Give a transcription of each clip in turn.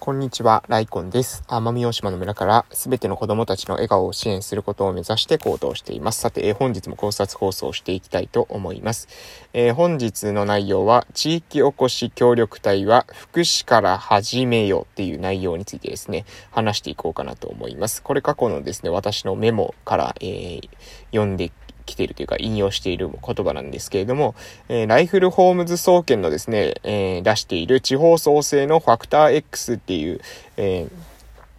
こんにちは、ライコンです。奄美大島の村からすべての子供たちの笑顔を支援することを目指して行動しています。さて、えー、本日も考察放送していきたいと思います。えー、本日の内容は、地域おこし協力隊は福祉から始めようっていう内容についてですね、話していこうかなと思います。これ過去のですね、私のメモから、えー、読んで来ているというか引用している言葉なんですけれども、えー、ライフルホームズ総研のですね、えー、出している地方創生のファクター X っていう、えー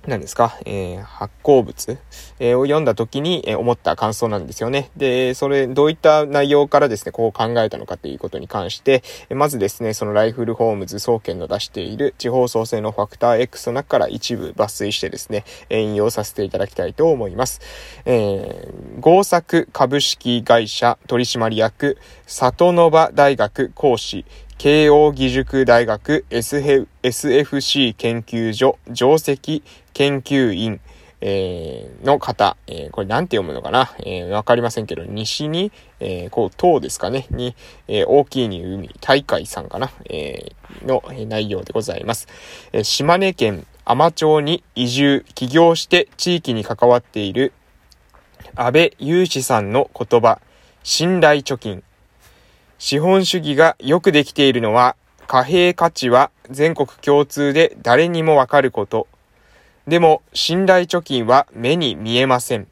何ですか、えー、発酵物、えー、を読んだ時に、えー、思った感想なんですよね。で、それ、どういった内容からですね、こう考えたのかということに関して、えまずですね、そのライフルホームズ総研の出している地方創生のファクター X の中から一部抜粋してですね、え引用させていただきたいと思います。えー、合作株式会社取締役、里の場大学講師、慶応義塾大学 SFC 研究所上席研究員、えー、の方、えー、これなんて読むのかな？えー、わかりませんけど、西に、えー、こう、塔ですかね？に、えー、大きいに海、大海さんかな？えー、の、えー、内容でございます。えー、島根県海士町に移住、起業して地域に関わっている安倍雄志さんの言葉、信頼貯金。資本主義がよくできているのは、貨幣価値は全国共通で誰にもわかること。でも、信頼貯金は目に見えません。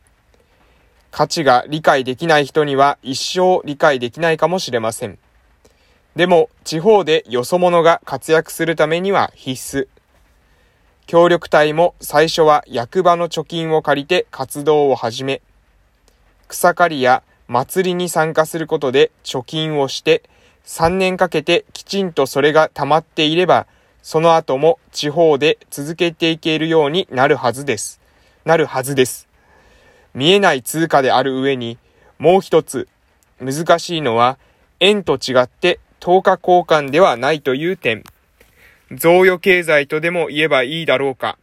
価値が理解できない人には一生理解できないかもしれません。でも、地方でよそ者が活躍するためには必須。協力隊も最初は役場の貯金を借りて活動を始め、草刈りや祭りに参加することで貯金をして、3年かけてきちんとそれが溜まっていれば、その後も地方で続けていけるようになるはずです。なるはずです。見えない通貨である上に、もう一つ、難しいのは、円と違って10日交換ではないという点。贈与経済とでも言えばいいだろうか。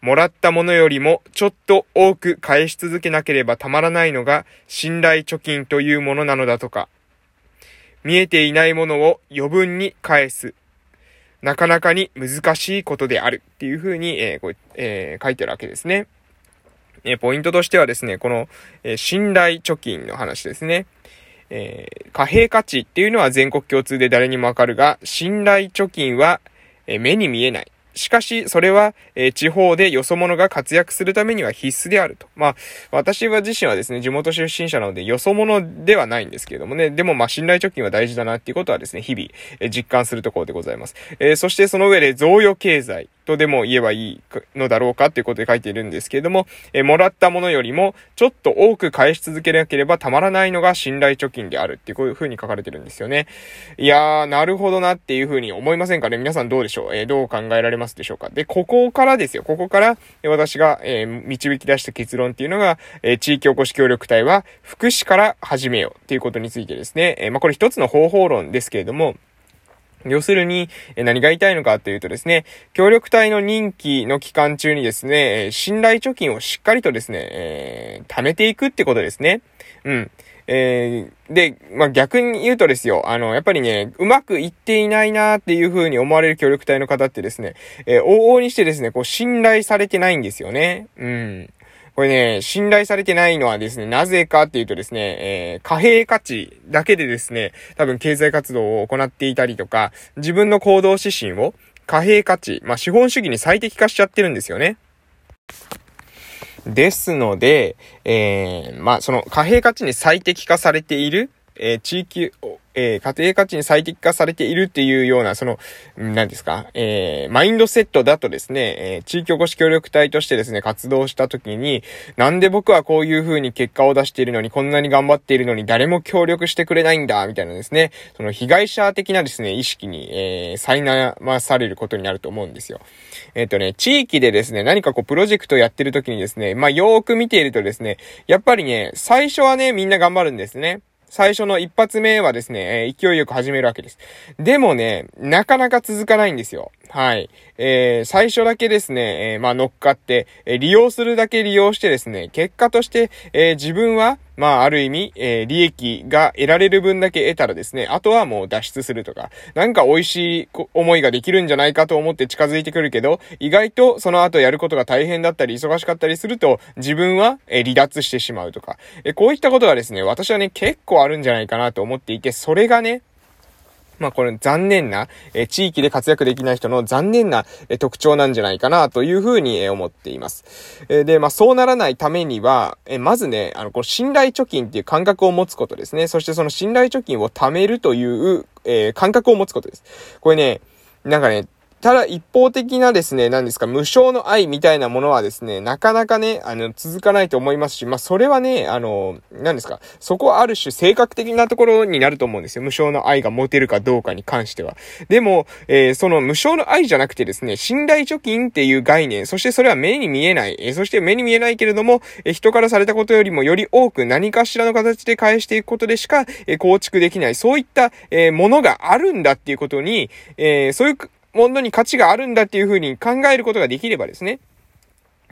もらったものよりもちょっと多く返し続けなければたまらないのが信頼貯金というものなのだとか。見えていないものを余分に返す。なかなかに難しいことであるっていうふうに、えーこえー、書いてるわけですね。えー、ポイントとしてはですね、この、え、信頼貯金の話ですね。え、貨幣価値っていうのは全国共通で誰にもわかるが、信頼貯金は、え、目に見えない。しかし、それは、え、地方でよそ者が活躍するためには必須であると。まあ、私は自身はですね、地元出身者なので、よそ者ではないんですけれどもね、でもまあ、信頼貯金は大事だなっていうことはですね、日々、え、実感するところでございます。えー、そしてその上で、贈与経済。とでも言えばいいのだろうかっていうことで書いているんですけれども、えもらったものよりもちょっと多く返し続けなければたまらないのが信頼貯金であるっていうこういう風に書かれてるんですよね。いやー、なるほどなっていう風に思いませんかね？皆さんどうでしょう？えー、どう考えられますでしょうか？で、ここからですよ。ここから、私が、えー、導き出した結論っていうのが、えー、地域おこし協力隊は福祉から始めようっていうことについてですね。えまあ、これ一つの方法論ですけれども、要するに、何が言いたいのかというとですね、協力隊の任期の期間中にですね、信頼貯金をしっかりとですね、えー、貯めていくってことですね。うん。えー、で、まあ、逆に言うとですよ、あの、やっぱりね、うまくいっていないなっていう風に思われる協力隊の方ってですね、えー、往々にしてですね、こう、信頼されてないんですよね。うん。これね、信頼されてないのはですね、なぜかっていうとですね、えー、貨幣価値だけでですね、多分経済活動を行っていたりとか、自分の行動指針を貨幣価値、まあ、資本主義に最適化しちゃってるんですよね。ですので、えー、まあ、その貨幣価値に最適化されている、えー、地域えー、家庭価値に最適化されているっていうような、その、何ですか、えー、マインドセットだとですね、えー、地域おこし協力隊としてですね、活動した時に、なんで僕はこういう風に結果を出しているのに、こんなに頑張っているのに、誰も協力してくれないんだ、みたいなですね、その被害者的なですね、意識に、えー、苛まされることになると思うんですよ。えっ、ー、とね、地域でですね、何かこう、プロジェクトやってる時にですね、まあ、よーく見ているとですね、やっぱりね、最初はね、みんな頑張るんですね。最初の一発目はですね、勢いよく始めるわけです。でもね、なかなか続かないんですよ。はい。えー、最初だけですね、えー、まあ乗っかって、えー、利用するだけ利用してですね、結果として、えー、自分は、まあある意味、えー、利益が得られる分だけ得たらですね、あとはもう脱出するとか、なんか美味しい思いができるんじゃないかと思って近づいてくるけど、意外とその後やることが大変だったり忙しかったりすると、自分は、えー、離脱してしまうとか、えー、こういったことがですね、私はね、結構あるんじゃないかなと思っていて、それがね、まあこれ残念な、え地域で活躍できない人の残念な、え特徴なんじゃないかなというふうに、え思っています。えで、まあそうならないためには、えまずね、あの、この信頼貯金っていう感覚を持つことですね。そしてその信頼貯金を貯めるという、え感覚を持つことです。これね、なんかね、ただ一方的なですね、何ですか、無償の愛みたいなものはですね、なかなかね、あの、続かないと思いますし、まあ、それはね、あの、何ですか、そこはある種性格的なところになると思うんですよ。無償の愛が持てるかどうかに関しては。でも、えー、その無償の愛じゃなくてですね、信頼貯金っていう概念、そしてそれは目に見えない、えー、そして目に見えないけれども、えー、人からされたことよりもより多く何かしらの形で返していくことでしか、え構築できない、そういった、えものがあるんだっていうことに、えそういうものに価値があるんだっていうふうに考えることができればですね、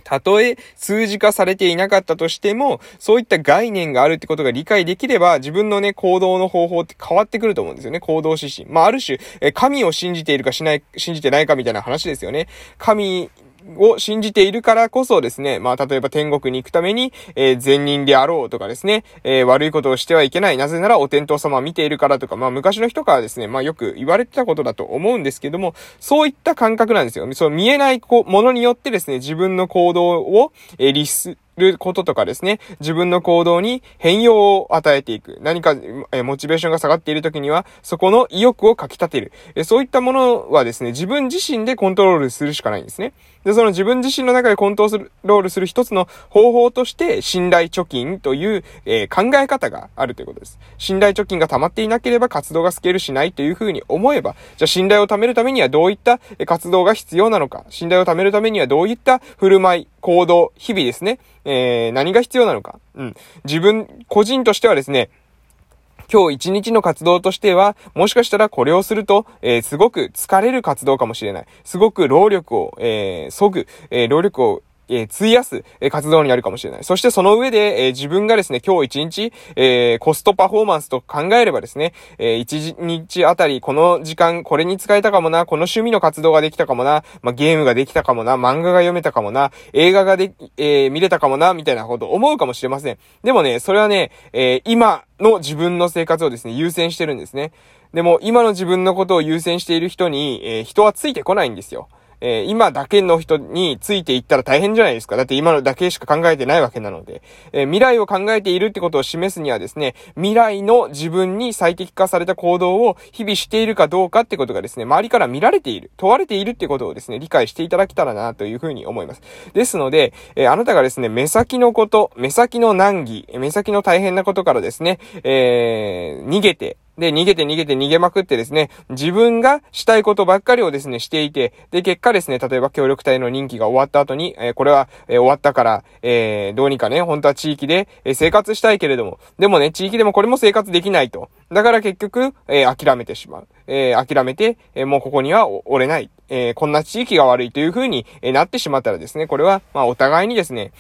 たとえ数字化されていなかったとしても、そういった概念があるってことが理解できれば、自分のね、行動の方法って変わってくると思うんですよね。行動指針。まあ、ある種、え神を信じているかしない、信じてないかみたいな話ですよね。神を信じているからこそですね、まあ、例えば天国に行くために、えー、善人であろうとかですね、えー、悪いことをしてはいけない。なぜならお天道様を見ているからとか、まあ、昔の人からですね、まあ、よく言われてたことだと思うんですけども、そういった感覚なんですよ。その見えないものによってですね、自分の行動を、えー、律、ることとかですね、自分の行動に変容を与えていく。何か、えモチベーションが下がっている時には、そこの意欲をかき立てる。えそういったものはですね、自分自身でコントロールするしかないんですね。で、その自分自身の中でコントロールする一つの方法として、信頼貯金という、え、考え方があるということです。信頼貯金が溜まっていなければ活動がスケールしないというふうに思えば、じゃあ信頼を貯めるためにはどういった活動が必要なのか、信頼を貯めるためにはどういった振る舞い、行動、日々ですね、えー、何が必要なのか。うん。自分、個人としてはですね、今日一日の活動としては、もしかしたらこれをすると、えー、すごく疲れる活動かもしれない。すごく労力を、えー、削ぐ、えー、労力をえー、費やす、え、活動になるかもしれない。そしてその上で、えー、自分がですね、今日一日、えコストパフォーマンスと考えればですね、え一日あたりこの時間これに使えたかもな、この趣味の活動ができたかもな、まあ、ゲームができたかもな、漫画が読めたかもな、映画がで、え見れたかもな、みたいなこと思うかもしれません。でもね、それはね、え今の自分の生活をですね、優先してるんですね。でも、今の自分のことを優先している人に、え人はついてこないんですよ。えー、今だけの人についていったら大変じゃないですか。だって今のだけしか考えてないわけなので、えー、未来を考えているってことを示すにはですね、未来の自分に最適化された行動を日々しているかどうかってことがですね、周りから見られている、問われているってことをですね、理解していただけたらなというふうに思います。ですので、えー、あなたがですね、目先のこと、目先の難儀、目先の大変なことからですね、えー、逃げて、で、逃げて逃げて逃げまくってですね、自分がしたいことばっかりをですね、していて、で、結果ですね、例えば協力隊の任期が終わった後に、えー、これは、えー、終わったから、えー、どうにかね、本当は地域で、え生活したいけれども、でもね、地域でもこれも生活できないと。だから結局、え諦めてしまう。え諦めて、えもうここには折れない。えこんな地域が悪いという風に、えなってしまったらですね、これは、まあ、お互いにですね、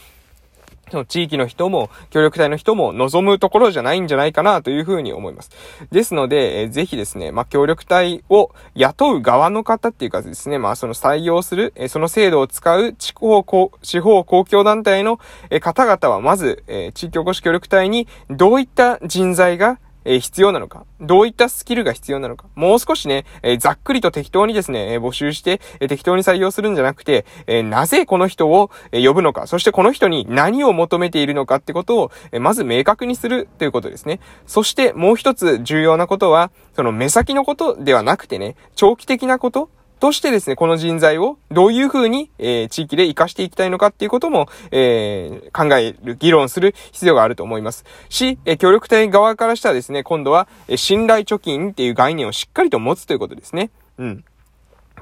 その地域の人も、協力隊の人も望むところじゃないんじゃないかなというふうに思います。ですので、えー、ぜひですね、まあ、協力隊を雇う側の方っていうかですね、まあ、その採用する、えー、その制度を使う地方公、地方公共団体の、えー、方々は、まず、え地域おこし協力隊にどういった人材がえ必要なのか、どういったスキルが必要なのか、もう少しね、えざっくりと適当にですね、え募集して、え適当に採用するんじゃなくて、えなぜこの人を、え呼ぶのか、そしてこの人に何を求めているのかってことを、えまず明確にするということですね。そしてもう一つ重要なことは、その目先のことではなくてね、長期的なこと、としてですね、この人材をどういうふうに、えー、地域で活かしていきたいのかっていうことも、えー、考える、議論する必要があると思います。し、えー、協力隊側からしたらですね、今度は、え信頼貯金っていう概念をしっかりと持つということですね。うん。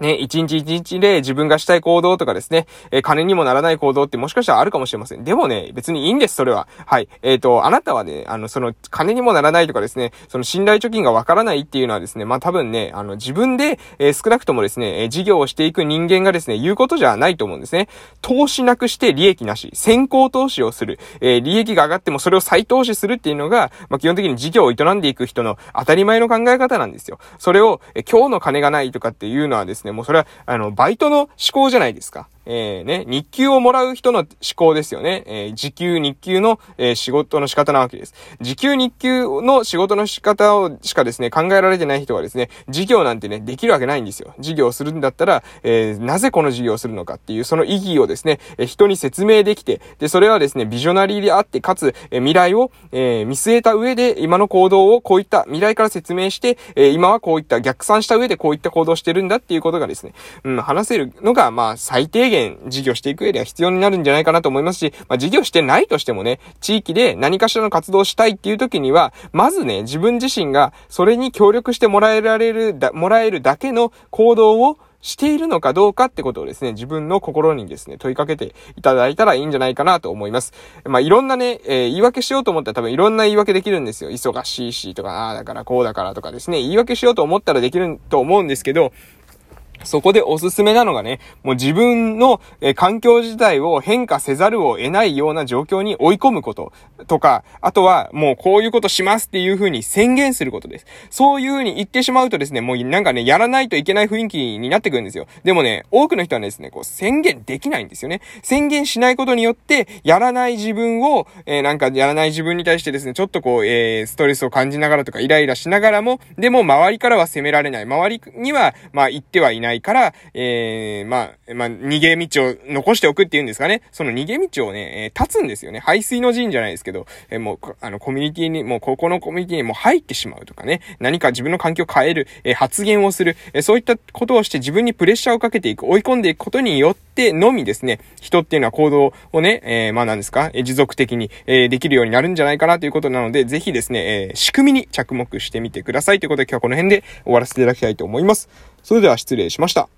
ね、一日一日で自分がしたい行動とかですね、えー、金にもならない行動ってもしかしたらあるかもしれません。でもね、別にいいんです、それは。はい。えっ、ー、と、あなたはね、あの、その、金にもならないとかですね、その信頼貯金がわからないっていうのはですね、まあ、多分ね、あの、自分で、えー、少なくともですね、え事業をしていく人間がですね、言うことじゃないと思うんですね。投資なくして利益なし、先行投資をする、え利益が上がってもそれを再投資するっていうのが、まあ、基本的に事業を営んでいく人の当たり前の考え方なんですよ。それを、え今日の金がないとかっていうのはですね、ですねもうそれは、あ、の、バイトの思考じゃないですか。えー、ね、日給をもらう人の思考ですよね。えー、時給、日給の、えー、仕事の仕方なわけです。時給、日給の仕事の仕方をしかですね、考えられてない人はですね、事業なんてね、できるわけないんですよ。事業をするんだったら、えー、なぜこの事業をするのかっていう、その意義をですね、えー、人に説明できて、で、それはですね、ビジョナリーであって、かつ、えー、未来を、えー、見据えた上で、今の行動をこういった未来から説明して、えー、今はこういった逆算した上でこういった行動してるんだっていうことがですね、うん、話せるのが、まあ、最低限事業していく上では必要になるんじゃないかなと思いますし、まあ、事業してないとしてもね、地域で何かしらの活動をしたいっていう時には、まずね、自分自身がそれに協力してもらえられる、だ、もらえるだけの行動をしているのかどうかってことをですね、自分の心にですね、問いかけていただいたらいいんじゃないかなと思います。まあ、いろんなね、えー、言い訳しようと思ったら多分いろんな言い訳できるんですよ。忙しいしとか、ああだからこうだからとかですね、言い訳しようと思ったらできると思うんですけど、そこでおすすめなのがね、もう自分の、え環境自体を変化せざるを得ないような状況に追い込むこととか、あとはもうこういうことしますっていう風に宣言することです。そういう風に言ってしまうとですね、もうなんかね、やらないといけない雰囲気になってくるんですよ。でもね、多くの人はですね、こう宣言できないんですよね。宣言しないことによって、やらない自分を、えー、なんかやらない自分に対してですね、ちょっとこう、えー、ストレスを感じながらとかイライラしながらも、でも周りからは責められない。周りには、まあ言ってはいない。ないから、えー、まあ、まあ、逃げ道を残しておくっていうんですかね。その逃げ道をね、えー、立つんですよね。排水の陣じゃないですけど、えー、もう、あの、コミュニティに、もう、ここのコミュニティにもう入ってしまうとかね。何か自分の環境を変える、えー、発言をする、えー、そういったことをして自分にプレッシャーをかけていく、追い込んでいくことによってのみですね、人っていうのは行動をね、えー、まあ何ですか、えー、持続的に、えー、できるようになるんじゃないかなということなので、ぜひですね、えー、仕組みに着目してみてくださいということで今日はこの辺で終わらせていただきたいと思います。それでは失礼しました。